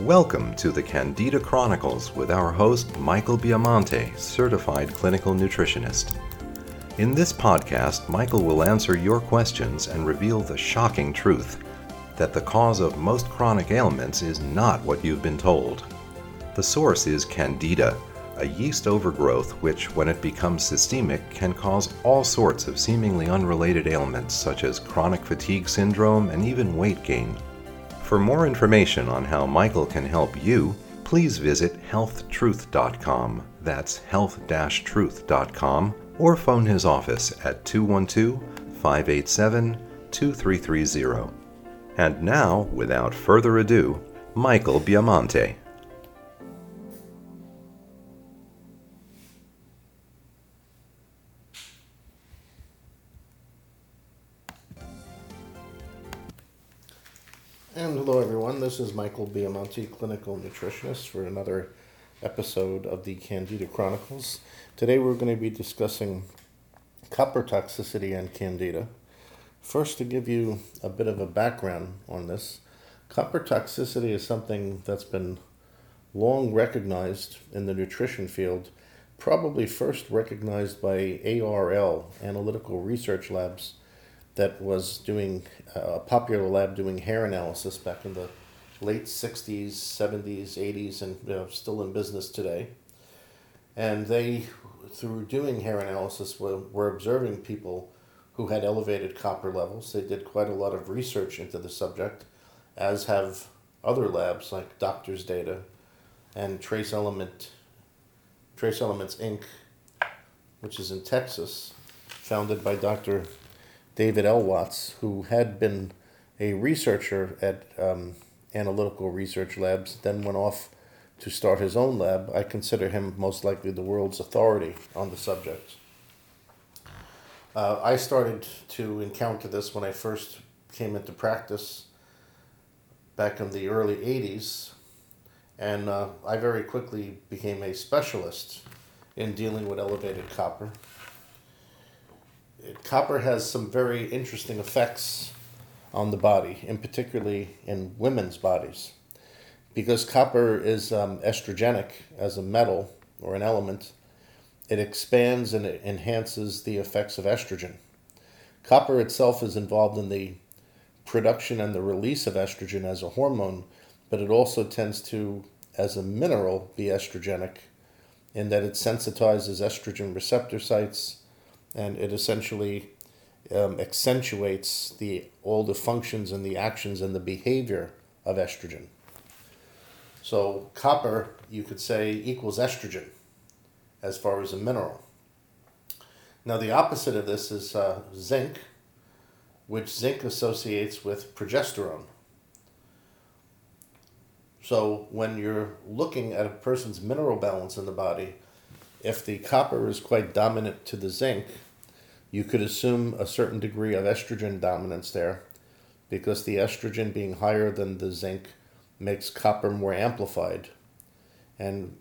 Welcome to the Candida Chronicles with our host, Michael Biamonte, certified clinical nutritionist. In this podcast, Michael will answer your questions and reveal the shocking truth that the cause of most chronic ailments is not what you've been told. The source is Candida, a yeast overgrowth which, when it becomes systemic, can cause all sorts of seemingly unrelated ailments such as chronic fatigue syndrome and even weight gain. For more information on how Michael can help you, please visit healthtruth.com. That's health truth.com or phone his office at 212 587 2330. And now, without further ado, Michael Biamonte. Hello, everyone. This is Michael Biamonte, clinical nutritionist, for another episode of the Candida Chronicles. Today, we're going to be discussing copper toxicity and candida. First, to give you a bit of a background on this, copper toxicity is something that's been long recognized in the nutrition field, probably first recognized by ARL, Analytical Research Labs that was doing uh, a popular lab doing hair analysis back in the late 60s, 70s, 80s, and you know, still in business today. And they, through doing hair analysis, were, were observing people who had elevated copper levels. They did quite a lot of research into the subject, as have other labs like Doctors Data and Trace Element, Trace Elements Inc., which is in Texas, founded by Dr. David L. Watts, who had been a researcher at um, Analytical Research Labs, then went off to start his own lab. I consider him most likely the world's authority on the subject. Uh, I started to encounter this when I first came into practice back in the early 80s, and uh, I very quickly became a specialist in dealing with elevated copper copper has some very interesting effects on the body, and particularly in women's bodies. Because copper is um, estrogenic as a metal or an element, it expands and it enhances the effects of estrogen. Copper itself is involved in the production and the release of estrogen as a hormone, but it also tends to, as a mineral, be estrogenic in that it sensitizes estrogen receptor sites and it essentially um, accentuates the all the functions and the actions and the behavior of estrogen. So copper, you could say, equals estrogen as far as a mineral. Now the opposite of this is uh, zinc, which zinc associates with progesterone. So when you're looking at a person's mineral balance in the body, if the copper is quite dominant to the zinc, you could assume a certain degree of estrogen dominance there because the estrogen being higher than the zinc makes copper more amplified and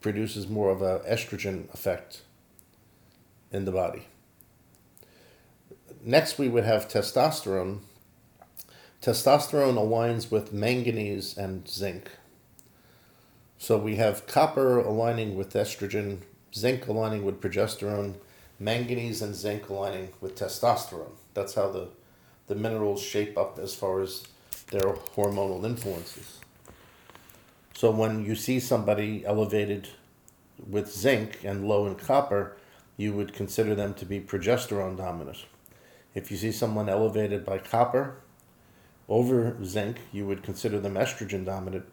produces more of an estrogen effect in the body. Next, we would have testosterone. Testosterone aligns with manganese and zinc. So we have copper aligning with estrogen, zinc aligning with progesterone, manganese and zinc aligning with testosterone. That's how the, the minerals shape up as far as their hormonal influences. So when you see somebody elevated with zinc and low in copper, you would consider them to be progesterone dominant. If you see someone elevated by copper over zinc, you would consider them estrogen dominant.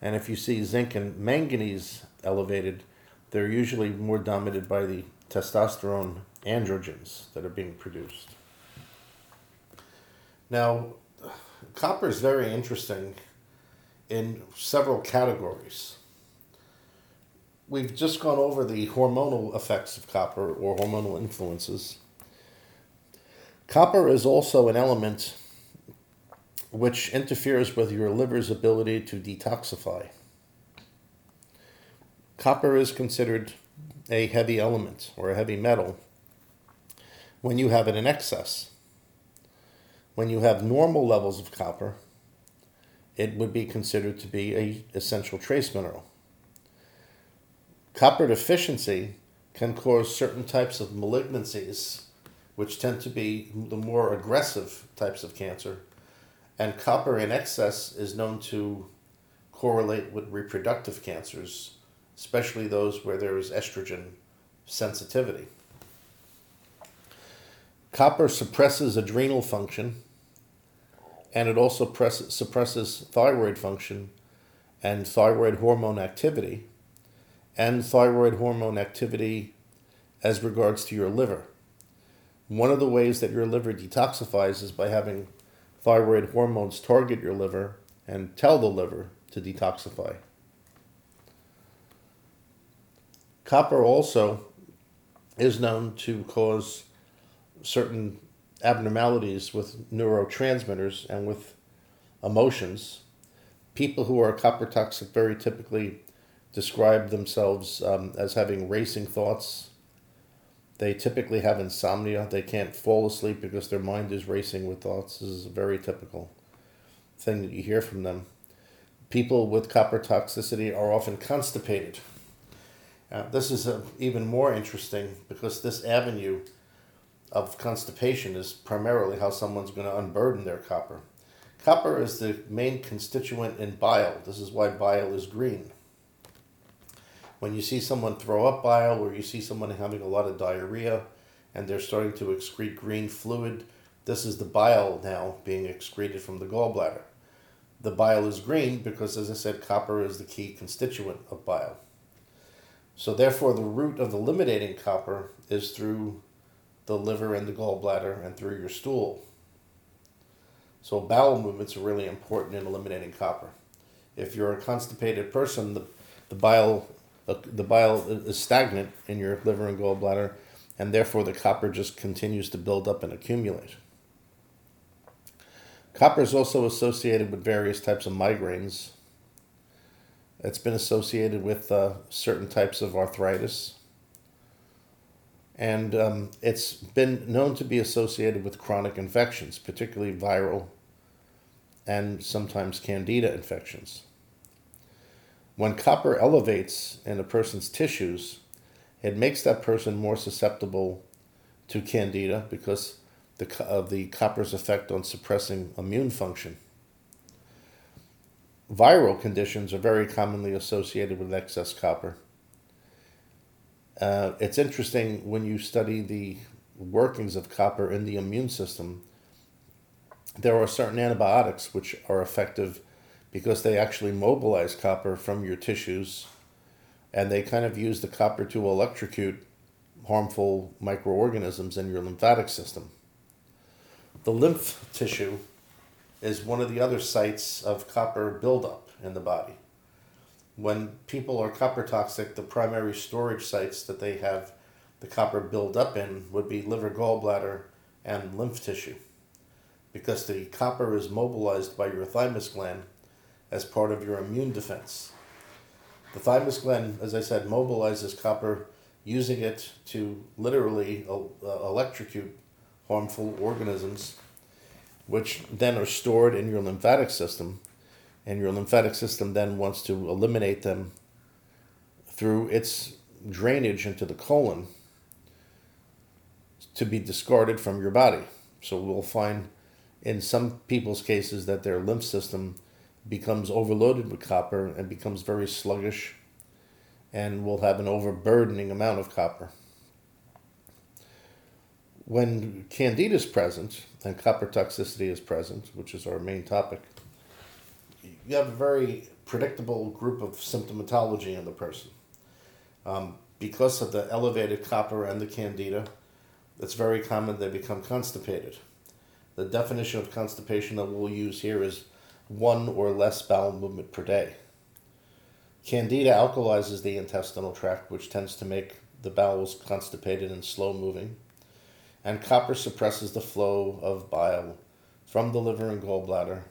And if you see zinc and manganese elevated, they're usually more dominated by the testosterone androgens that are being produced. Now, copper is very interesting in several categories. We've just gone over the hormonal effects of copper or hormonal influences. Copper is also an element which interferes with your liver's ability to detoxify. Copper is considered a heavy element or a heavy metal when you have it in excess. When you have normal levels of copper, it would be considered to be a essential trace mineral. Copper deficiency can cause certain types of malignancies, which tend to be the more aggressive types of cancer. And copper in excess is known to correlate with reproductive cancers, especially those where there is estrogen sensitivity. Copper suppresses adrenal function and it also press, suppresses thyroid function and thyroid hormone activity and thyroid hormone activity as regards to your liver. One of the ways that your liver detoxifies is by having thyroid hormones target your liver and tell the liver to detoxify. Copper also is known to cause certain abnormalities with neurotransmitters and with emotions. People who are copper toxic very typically describe themselves um, as having racing thoughts. They typically have insomnia. They can't fall asleep because their mind is racing with thoughts. This is a very typical thing that you hear from them. People with copper toxicity are often constipated. Uh, this is uh, even more interesting because this avenue of constipation is primarily how someone's going to unburden their copper. Copper is the main constituent in bile. This is why bile is green. When you see someone throw up bile or you see someone having a lot of diarrhea and they're starting to excrete green fluid, this is the bile now being excreted from the gallbladder. The bile is green because, as I said, copper is the key constituent of bile. So, therefore, the route of eliminating copper is through the liver and the gallbladder and through your stool. So bowel movements are really important in eliminating copper. If you're a constipated person, the, the bile the bile is stagnant in your liver and gallbladder, and therefore the copper just continues to build up and accumulate. Copper is also associated with various types of migraines. It's been associated with uh, certain types of arthritis and um, it's been known to be associated with chronic infections, particularly viral and sometimes candida infections. When copper elevates in a person's tissues, it makes that person more susceptible to candida because the, of the copper's effect on suppressing immune function. Viral conditions are very commonly associated with excess copper uh, it's interesting when you study the workings of copper in the immune system. There are certain antibiotics which are effective because they actually mobilize copper from your tissues and they kind of use the copper to electrocute harmful microorganisms in your lymphatic system. The lymph tissue is one of the other sites of copper buildup in the body when people are copper toxic, the primary storage sites that they have the copper build up in would be liver, gallbladder, and lymph tissue. Because the copper is mobilized by your thymus gland as part of your immune defense. The thymus gland, as I said, mobilizes copper using it to literally uh, electrocute harmful organisms, which then are stored in your lymphatic system and your lymphatic system then wants to eliminate them through its drainage into the colon to be discarded from your body. So we'll find in some people's cases that their lymph system becomes overloaded with copper and becomes very sluggish and will have an overburdening amount of copper. When candida is present and copper toxicity is present, which is our main topic, you have a very predictable group of symptomatology in the person. Um, because of the elevated copper and the candida, it's very common they become constipated. The definition of constipation that we'll use here is one or less bowel movement per day. Candida alkalizes the intestinal tract, which tends to make the bowels constipated and slow moving. And copper suppresses the flow of bile from the liver and gallbladder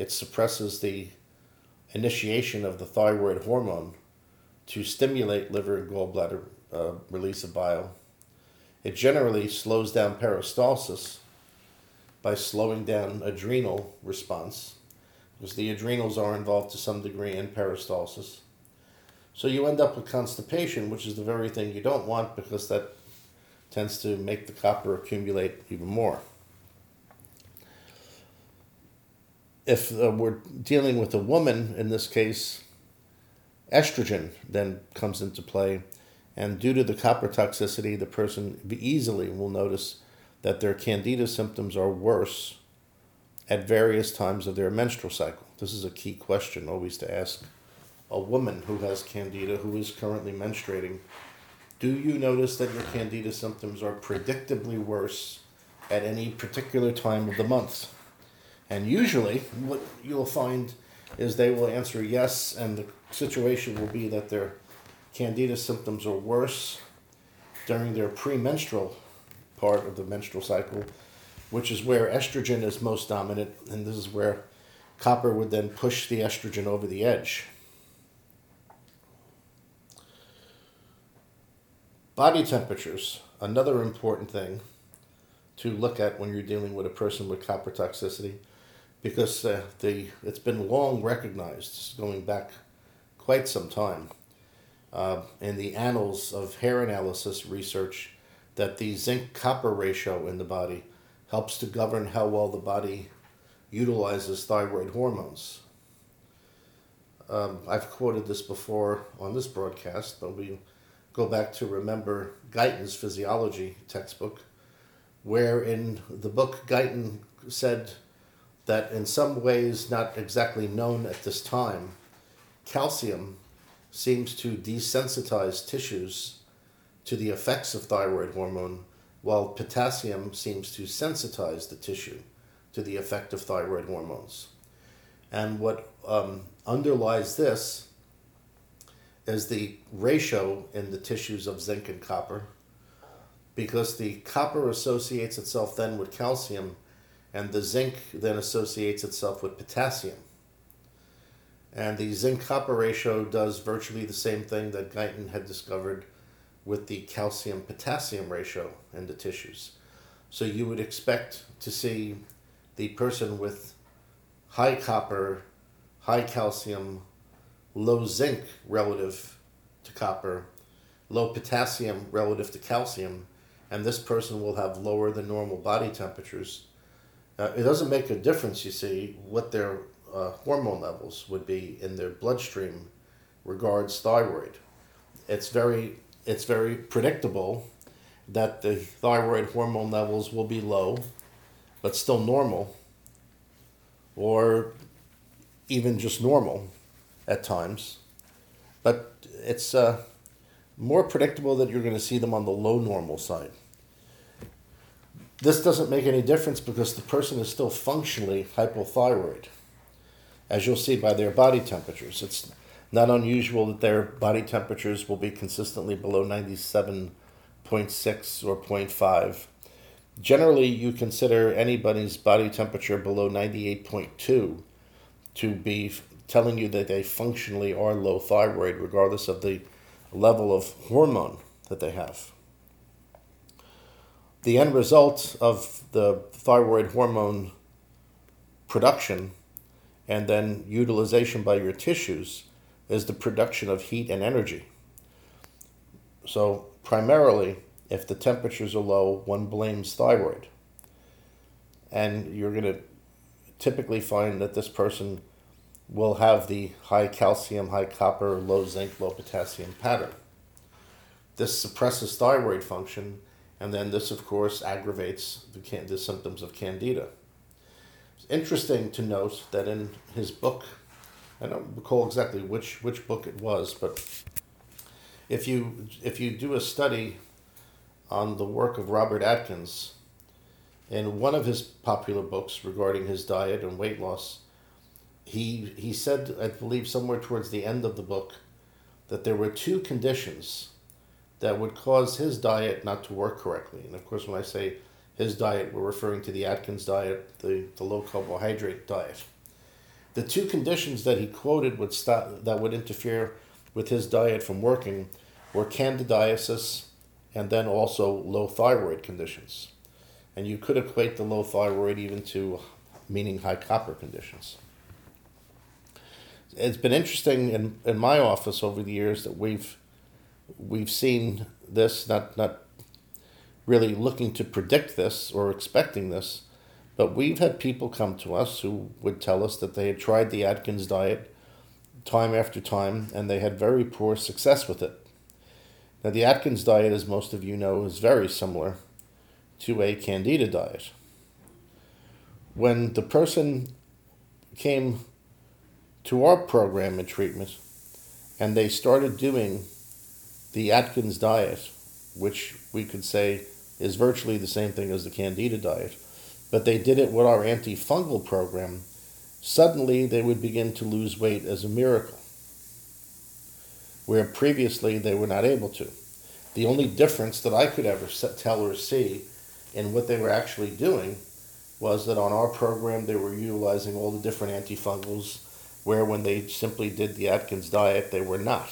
it suppresses the initiation of the thyroid hormone to stimulate liver and gallbladder uh, release of bile. It generally slows down peristalsis by slowing down adrenal response, because the adrenals are involved to some degree in peristalsis. So you end up with constipation, which is the very thing you don't want because that tends to make the copper accumulate even more. If uh, we're dealing with a woman, in this case, estrogen then comes into play, and due to the copper toxicity, the person easily will notice that their candida symptoms are worse at various times of their menstrual cycle. This is a key question always to ask a woman who has candida who is currently menstruating. Do you notice that your candida symptoms are predictably worse at any particular time of the month? And usually, what you'll find is they will answer yes, and the situation will be that their candida symptoms are worse during their premenstrual part of the menstrual cycle, which is where estrogen is most dominant, and this is where copper would then push the estrogen over the edge. Body temperatures, another important thing to look at when you're dealing with a person with copper toxicity, because uh, the it's been long recognized, going back quite some time, uh, in the annals of hair analysis research, that the zinc copper ratio in the body helps to govern how well the body utilizes thyroid hormones. Um, I've quoted this before on this broadcast, but we go back to remember Guyton's physiology textbook, where in the book Guyton said that in some ways not exactly known at this time, calcium seems to desensitize tissues to the effects of thyroid hormone, while potassium seems to sensitize the tissue to the effect of thyroid hormones. And what um, underlies this is the ratio in the tissues of zinc and copper, because the copper associates itself then with calcium, and the zinc then associates itself with potassium. And the zinc copper ratio does virtually the same thing that Guyton had discovered with the calcium potassium ratio in the tissues. So you would expect to see the person with high copper, high calcium, low zinc relative to copper, low potassium relative to calcium, and this person will have lower than normal body temperatures. Uh, it doesn't make a difference, you see, what their uh, hormone levels would be in their bloodstream regards thyroid. It's very, it's very predictable that the thyroid hormone levels will be low, but still normal, or even just normal at times. But it's uh, more predictable that you're going to see them on the low normal side. This doesn't make any difference because the person is still functionally hypothyroid, as you'll see by their body temperatures. It's not unusual that their body temperatures will be consistently below 97.6 or 0.5. Generally, you consider anybody's body temperature below 98.2 to be telling you that they functionally are low thyroid, regardless of the level of hormone that they have. The end result of the thyroid hormone production and then utilization by your tissues is the production of heat and energy. So, primarily, if the temperatures are low, one blames thyroid. And you're going to typically find that this person will have the high calcium, high copper, low zinc, low potassium pattern. This suppresses thyroid function, and then this, of course, aggravates the, can- the symptoms of candida. It's interesting to note that in his book, I don't recall exactly which, which book it was, but if you if you do a study on the work of Robert Atkins, in one of his popular books regarding his diet and weight loss, he he said, I believe, somewhere towards the end of the book, that there were two conditions that would cause his diet not to work correctly. And of course, when I say his diet, we're referring to the Atkins diet, the, the low carbohydrate diet. The two conditions that he quoted would stop, that would interfere with his diet from working were candidiasis and then also low thyroid conditions. And you could equate the low thyroid even to meaning high copper conditions. It's been interesting in, in my office over the years that we've we've seen this not not really looking to predict this or expecting this, but we've had people come to us who would tell us that they had tried the Atkins diet time after time and they had very poor success with it. Now, the Atkins diet, as most of you know, is very similar to a Candida diet. When the person came to our program and treatment and they started doing the Atkins diet, which we could say is virtually the same thing as the Candida diet, but they did it with our antifungal program, suddenly they would begin to lose weight as a miracle, where previously they were not able to. The only difference that I could ever tell or see in what they were actually doing was that on our program they were utilizing all the different antifungals, where when they simply did the Atkins diet, they were not.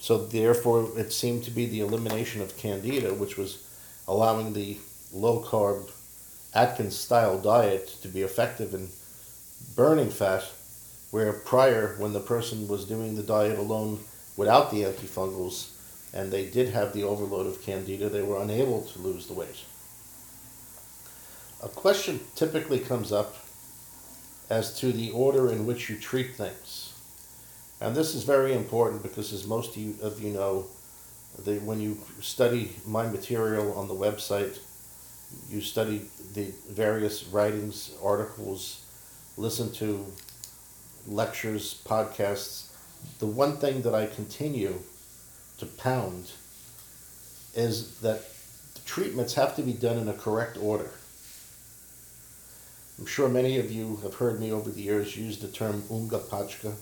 So therefore, it seemed to be the elimination of candida, which was allowing the low carb Atkins style diet to be effective in burning fat, where prior, when the person was doing the diet alone without the antifungals, and they did have the overload of candida, they were unable to lose the weight. A question typically comes up as to the order in which you treat things. And this is very important because, as most of you, of you know, the, when you study my material on the website, you study the various writings, articles, listen to lectures, podcasts. The one thing that I continue to pound is that treatments have to be done in a correct order. I'm sure many of you have heard me over the years use the term unga pachka,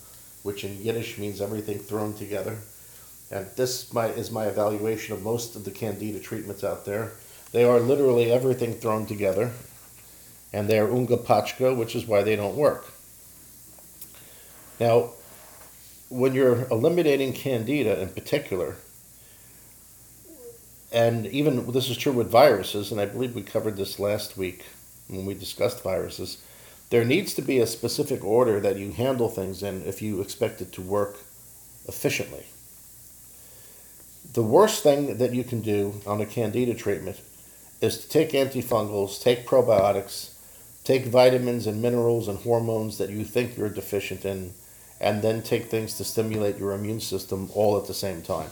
which in Yiddish means everything thrown together. And this my, is my evaluation of most of the candida treatments out there. They are literally everything thrown together, and they are unga pachka, which is why they don't work. Now, when you're eliminating candida in particular, and even this is true with viruses, and I believe we covered this last week when we discussed viruses there needs to be a specific order that you handle things in if you expect it to work efficiently. The worst thing that you can do on a candida treatment is to take antifungals, take probiotics, take vitamins and minerals and hormones that you think you're deficient in, and then take things to stimulate your immune system all at the same time.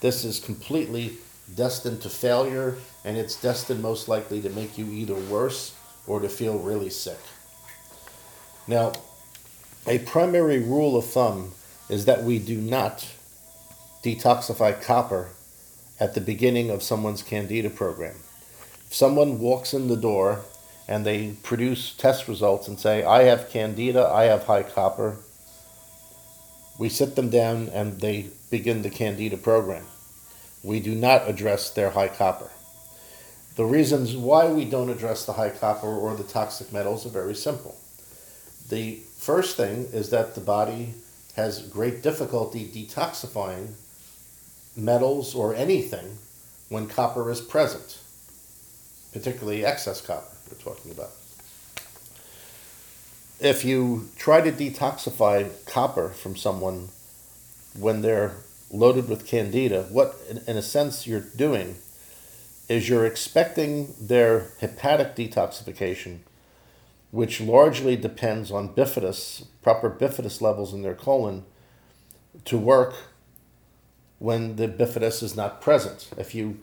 This is completely destined to failure, and it's destined most likely to make you either worse or to feel really sick. Now, a primary rule of thumb is that we do not detoxify copper at the beginning of someone's candida program. If someone walks in the door and they produce test results and say, I have candida, I have high copper, we sit them down and they begin the candida program. We do not address their high copper. The reasons why we don't address the high copper or the toxic metals are very simple. The first thing is that the body has great difficulty detoxifying metals or anything when copper is present, particularly excess copper we're talking about. If you try to detoxify copper from someone when they're loaded with candida, what in, in a sense you're doing is you're expecting their hepatic detoxification which largely depends on bifidus, proper bifidus levels in their colon, to work when the bifidus is not present. If you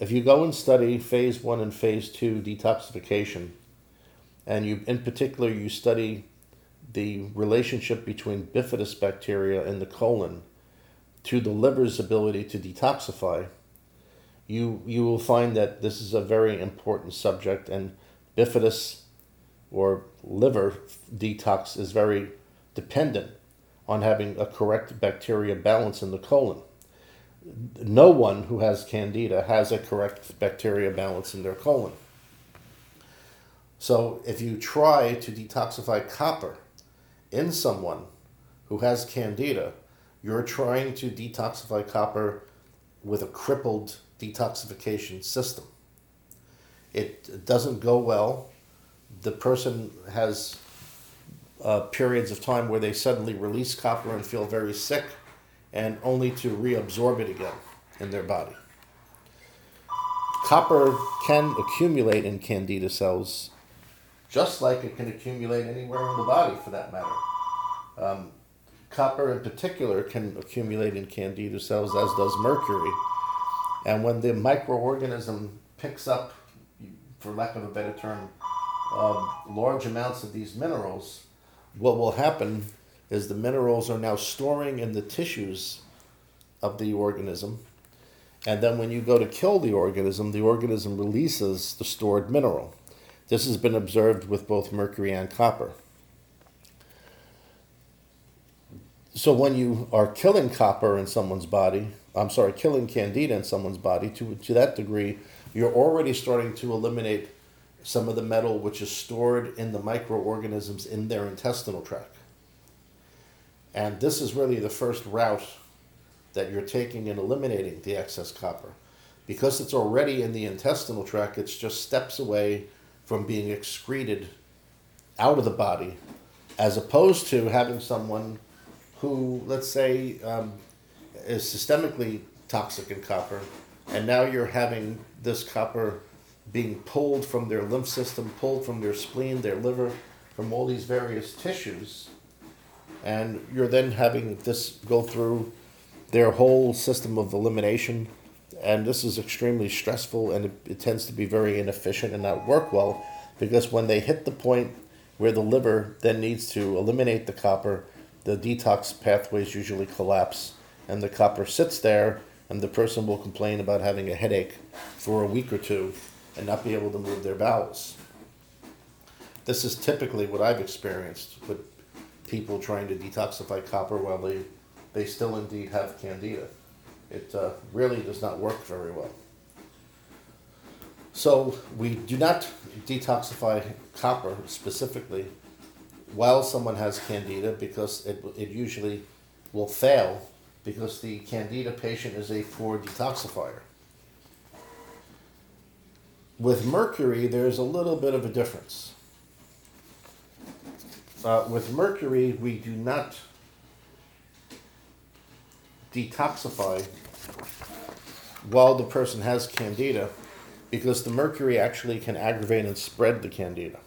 if you go and study phase one and phase two detoxification, and you in particular you study the relationship between bifidus bacteria in the colon to the liver's ability to detoxify, you you will find that this is a very important subject and bifidus or liver detox is very dependent on having a correct bacteria balance in the colon. No one who has candida has a correct bacteria balance in their colon. So if you try to detoxify copper in someone who has candida, you're trying to detoxify copper with a crippled detoxification system. It doesn't go well the person has uh, periods of time where they suddenly release copper and feel very sick, and only to reabsorb it again in their body. Copper can accumulate in candida cells just like it can accumulate anywhere in the body for that matter. Um, copper in particular can accumulate in candida cells, as does mercury. And when the microorganism picks up, for lack of a better term, uh, large amounts of these minerals, what will happen is the minerals are now storing in the tissues of the organism. And then when you go to kill the organism, the organism releases the stored mineral. This has been observed with both mercury and copper. So when you are killing copper in someone's body, I'm sorry, killing candida in someone's body, to, to that degree, you're already starting to eliminate some of the metal which is stored in the microorganisms in their intestinal tract. And this is really the first route that you're taking in eliminating the excess copper. Because it's already in the intestinal tract, it's just steps away from being excreted out of the body, as opposed to having someone who, let's say, um, is systemically toxic in copper, and now you're having this copper being pulled from their lymph system, pulled from their spleen, their liver, from all these various tissues, and you're then having this go through their whole system of elimination and this is extremely stressful and it, it, tends to be very inefficient and not work well because when they hit the point where the liver then needs to eliminate the copper the detox pathways usually collapse and the copper sits there and the person will complain about having a headache for a week or two and not be able to move their bowels this is typically what i've experienced with people trying to detoxify copper while they, they still indeed have candida it uh, really does not work very well. So we do not detoxify copper specifically while someone has candida because it, it usually will fail because the candida patient is a poor detoxifier. With mercury, there's a little bit of a difference. Uh, with mercury, we do not detoxify while the person has candida because the mercury actually can aggravate and spread the candida.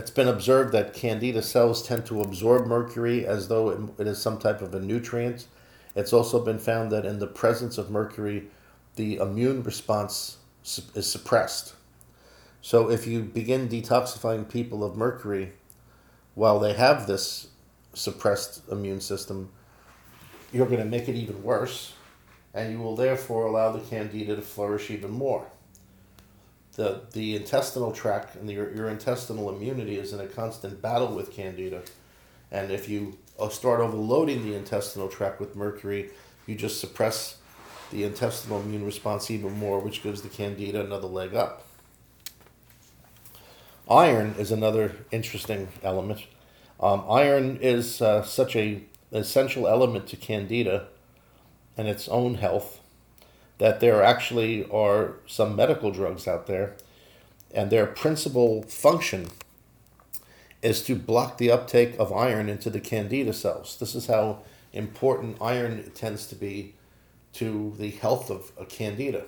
It's been observed that candida cells tend to absorb mercury as though it, is some type of a nutrient. It's also been found that in the presence of mercury, the immune response is suppressed. So if you begin detoxifying people of mercury while they have this suppressed immune system, you're going to make it even worse, and you will therefore allow the candida to flourish even more. The, the intestinal tract and the, your, your intestinal immunity is in a constant battle with candida. And if you uh, start overloading the intestinal tract with mercury, you just suppress the intestinal immune response even more, which gives the candida another leg up. Iron is another interesting element. Um, iron is uh, such a essential element to candida and its own health that there actually are some medical drugs out there and their principal function is to block the uptake of iron into the candida cells. This is how important iron tends to be to the health of a candida.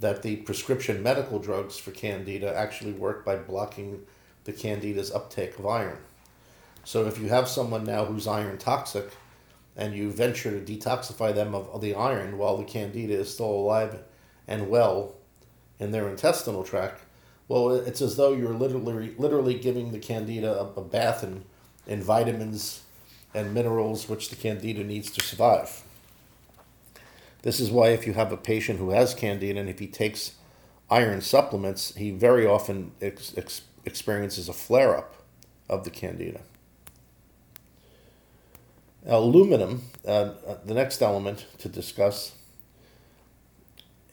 That the prescription medical drugs for candida actually work by blocking the candida's uptake of iron. So if you have someone now who's iron toxic, and you venture to detoxify them of, the iron while the candida is still alive and well in their intestinal tract, well, it's as though you're literally literally giving the candida a, a bath in, in vitamins and minerals which the candida needs to survive. This is why if you have a patient who has candida and if he takes iron supplements, he very often ex- ex- experiences a flare up of the candida. Aluminum, uh, the next element to discuss,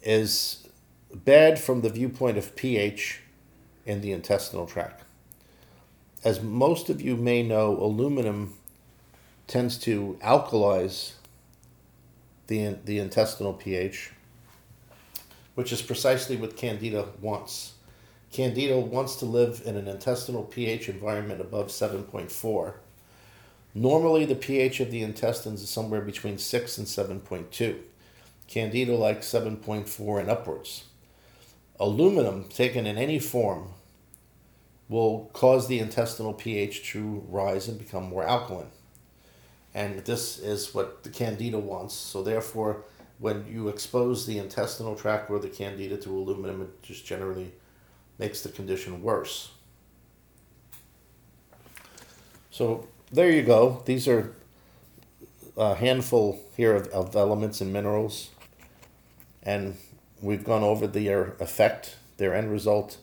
is bad from the viewpoint of pH in the intestinal tract. As most of you may know, aluminum tends to alkalize the, the intestinal pH, which is precisely what Candida wants. Candida wants to live in an intestinal pH environment above 7.4. Normally, the pH of the intestines is somewhere between 6 and 7.2. Candida likes 7.4 and upwards. Aluminum, taken in any form, will cause the intestinal pH to rise and become more alkaline. And this is what the candida wants. So, therefore, when you expose the intestinal tract or the candida to aluminum, it just generally makes the condition worse. So, there you go. These are a handful here of, of elements and minerals. And we've gone over their effect, their end result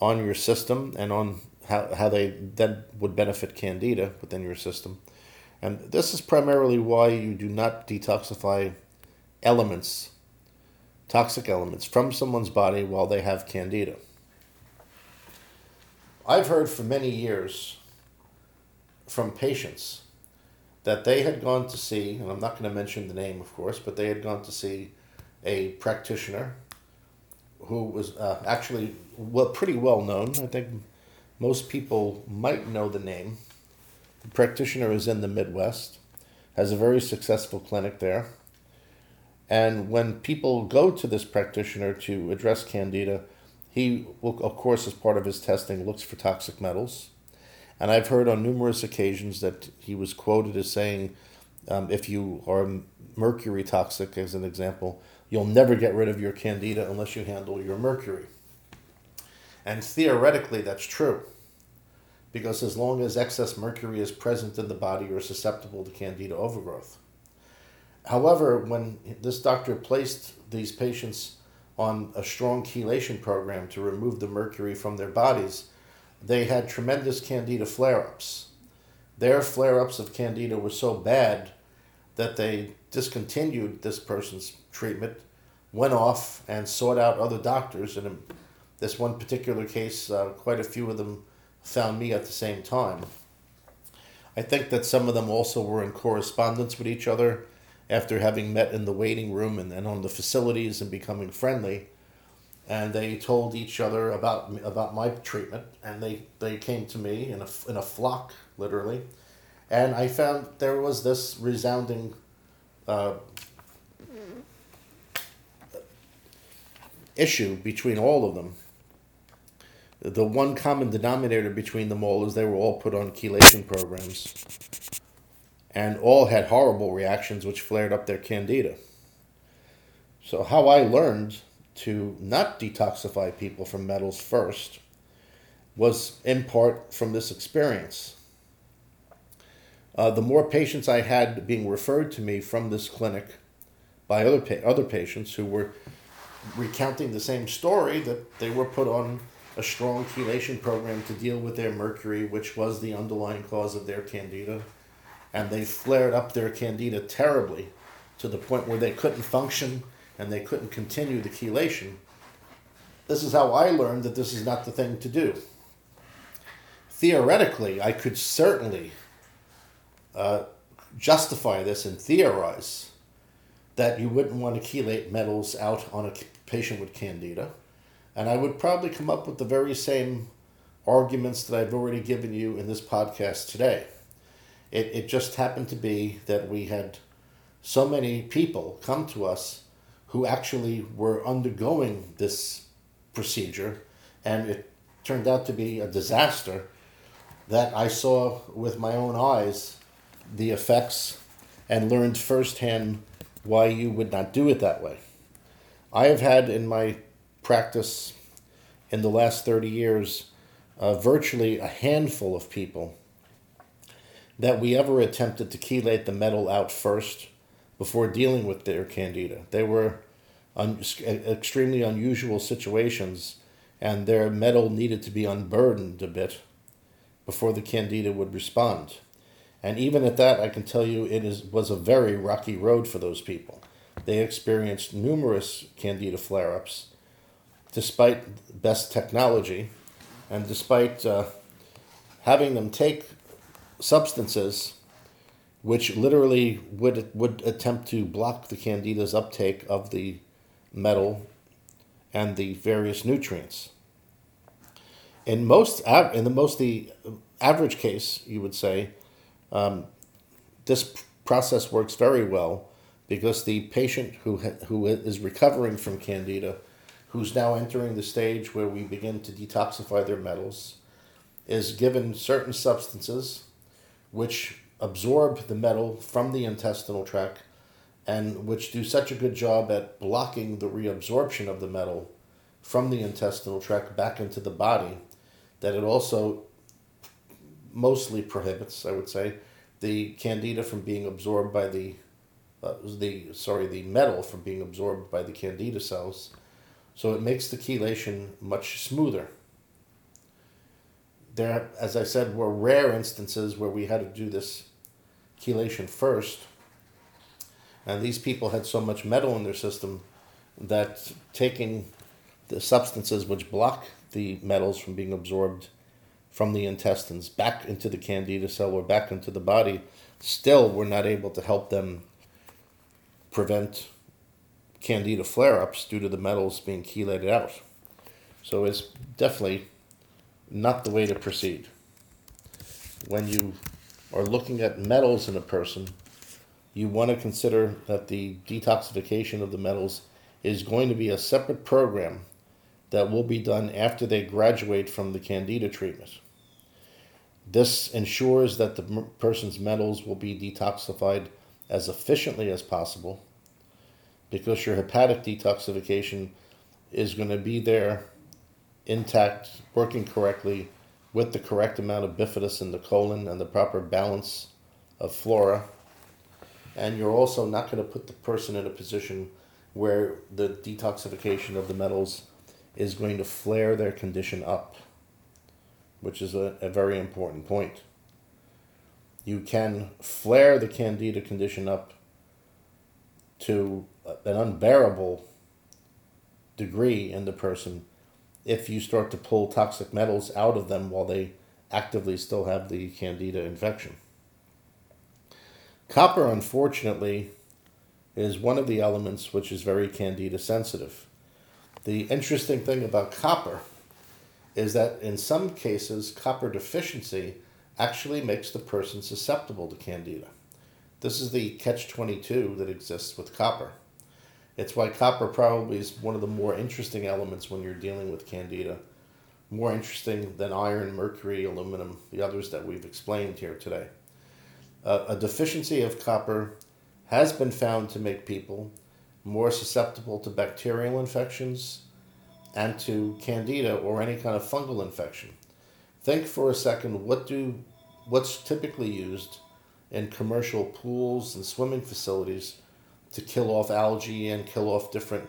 on your system and on how, how they then would benefit candida within your system. And this is primarily why you do not detoxify elements, toxic elements, from someone's body while they have candida. I've heard for many years from patients that they had gone to see, and I'm not going to mention the name, of course, but they had gone to see a practitioner who was uh, actually well pretty well known. I think most people might know the name. The practitioner is in the Midwest, has a very successful clinic there. And when people go to this practitioner to address candida, he will, of course, as part of his testing, looks for toxic metals. And I've heard on numerous occasions that he was quoted as saying, um, if you are mercury toxic, as an example, You'll never get rid of your candida unless you handle your mercury. And theoretically, that's true. Because as long as excess mercury is present in the body, you're susceptible to candida overgrowth. However, when this doctor placed these patients on a strong chelation program to remove the mercury from their bodies, they had tremendous candida flare ups. Their flare ups of candida were so bad that they discontinued this person's treatment, went off and sought out other doctors. And in this one particular case, uh, quite a few of them found me at the same time. I think that some of them also were in correspondence with each other after having met in the waiting room and then on the facilities and becoming friendly. And they told each other about about my treatment, and they, they came to me in a, in a flock, literally. And I found there was this resounding uh, issue between all of them. The one common denominator between them all is they were all put on chelation programs and all had horrible reactions which flared up their candida. So, how I learned to not detoxify people from metals first was in part from this experience. Uh, the more patients I had being referred to me from this clinic by other pa- other patients who were recounting the same story that they were put on a strong chelation program to deal with their mercury, which was the underlying cause of their candida, and they flared up their candida terribly to the point where they couldn't function and they couldn't continue the chelation. This is how I learned that this is not the thing to do. Theoretically, I could certainly uh, justify this and theorize that you wouldn't want to chelate metals out on a patient with candida. And I would probably come up with the very same arguments that I've already given you in this podcast today. It, it just happened to be that we had so many people come to us who actually were undergoing this procedure, and it turned out to be a disaster that I saw with my own eyes the effects and learned firsthand why you would not do it that way. I have had in my practice in the last 30 years uh, virtually a handful of people that we ever attempted to chelate the metal out first before dealing with their candida. They were un- extremely unusual situations, and their metal needed to be unburdened a bit before the candida would respond. And even at that, I can tell you it is, was a very rocky road for those people. They experienced numerous candida flare ups despite best technology and despite uh, having them take substances which literally would, would attempt to block the candida's uptake of the metal and the various nutrients. in most in the most the average case, you would say, um, this process works very well because the patient who ha- who is recovering from candida, who's now entering the stage where we begin to detoxify their metals, is given certain substances which absorb the metal from the intestinal tract and which do such a good job at blocking the reabsorption of the metal from the intestinal tract back into the body that it also mostly prohibits, I would say, the candida from being absorbed by the uh, the sorry the metal from being absorbed by the candida cells, so it makes the chelation much smoother. There, as I said, were rare instances where we had to do this chelation first, and these people had so much metal in their system that taking the substances which block the metals from being absorbed from the intestines back into the candida cell or back into the body, still we're not able to help them prevent candida flare ups due to the metals being chelated out. So it's definitely not the way to proceed. When you are looking at metals in a person, you want to consider that the detoxification of the metals is going to be a separate program that will be done after they graduate from the Candida treatment. This ensures that the person's metals will be detoxified as efficiently as possible because your hepatic detoxification is going to be there intact, working correctly with the correct amount of bifidus in the colon and the proper balance of flora. And you're also not going to put the person in a position where the detoxification of the metals is going to flare their condition up, which is a, a very important point. You can flare the candida condition up to an unbearable degree in the person if you start to pull toxic metals out of them while they actively still have the candida infection. Copper, unfortunately, is one of the elements which is very candida sensitive. The interesting thing about copper is that in some cases, copper deficiency actually makes the person susceptible to candida. This is the catch 22 that exists with copper. It's why copper probably is one of the more interesting elements when you're dealing with candida. More interesting than iron, mercury, aluminum, the others that we've explained here today. Uh, a deficiency of copper has been found to make people more susceptible to bacterial infections and to candida or any kind of fungal infection. Think for a second what do what's typically used in commercial pools and swimming facilities to kill off algae and kill off different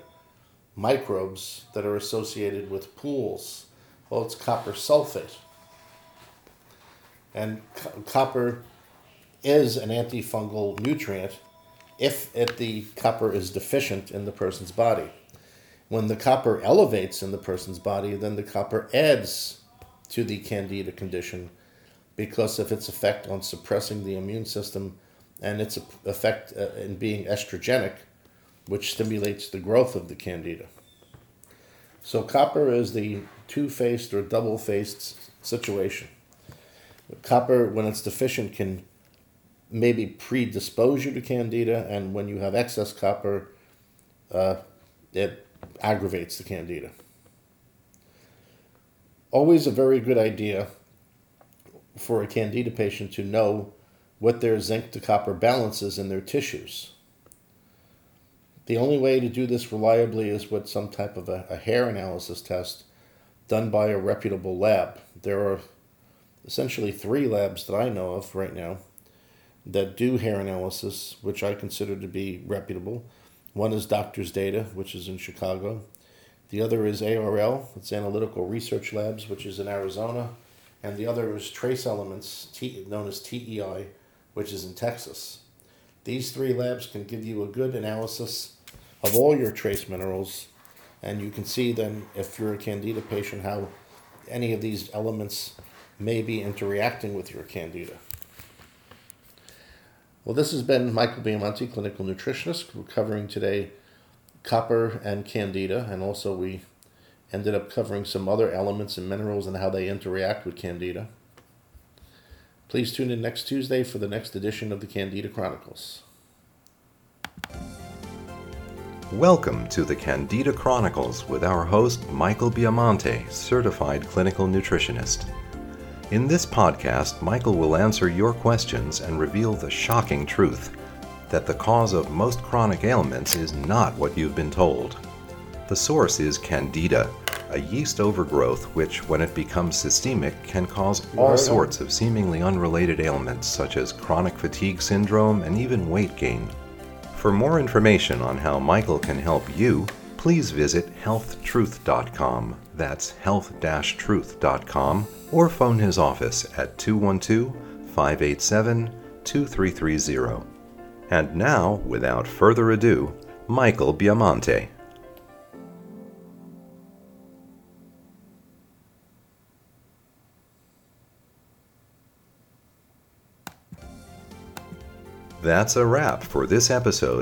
microbes that are associated with pools. Well, it's copper sulfate. And co- copper is an antifungal nutrient if it, the copper is deficient in the person's body. When the copper elevates in the person's body, then the copper adds to the candida condition because of its effect on suppressing the immune system and its effect uh, in being estrogenic, which stimulates the growth of the candida. So, copper is the two faced or double faced situation. Copper, when it's deficient, can maybe predispose you to candida, and when you have excess copper, uh, it aggravates the candida. Always a very good idea for a candida patient to know what their zinc to copper balance is in their tissues. The only way to do this reliably is with some type of a, a hair analysis test done by a reputable lab. There are essentially three labs that I know of right now that do hair analysis, which I consider to be reputable. One is Doctors Data, which is in Chicago. The other is ARL, it's Analytical Research Labs, which is in Arizona. And the other is Trace Elements, known as TEI, which is in Texas. These three labs can give you a good analysis of all your trace minerals, and you can see then if you're a candida patient how any of these elements may be interacting with your candida. Well, this has been Michael Biamonte, clinical nutritionist. We're covering today copper and candida, and also we ended up covering some other elements and minerals and how they interact with Candida. Please tune in next Tuesday for the next edition of the Candida Chronicles. Welcome to the Candida Chronicles with our host, Michael Biamonte, certified clinical nutritionist. In this podcast, Michael will answer your questions and reveal the shocking truth that the cause of most chronic ailments is not what you've been told. The source is Candida, a yeast overgrowth which, when it becomes systemic, can cause all sorts of seemingly unrelated ailments such as chronic fatigue syndrome and even weight gain. For more information on how Michael can help you, please visit healthtruth.com. That's health-truth.com or phone his office at 212-587-2330. And now, without further ado, Michael Biamonte. That's a wrap for this episode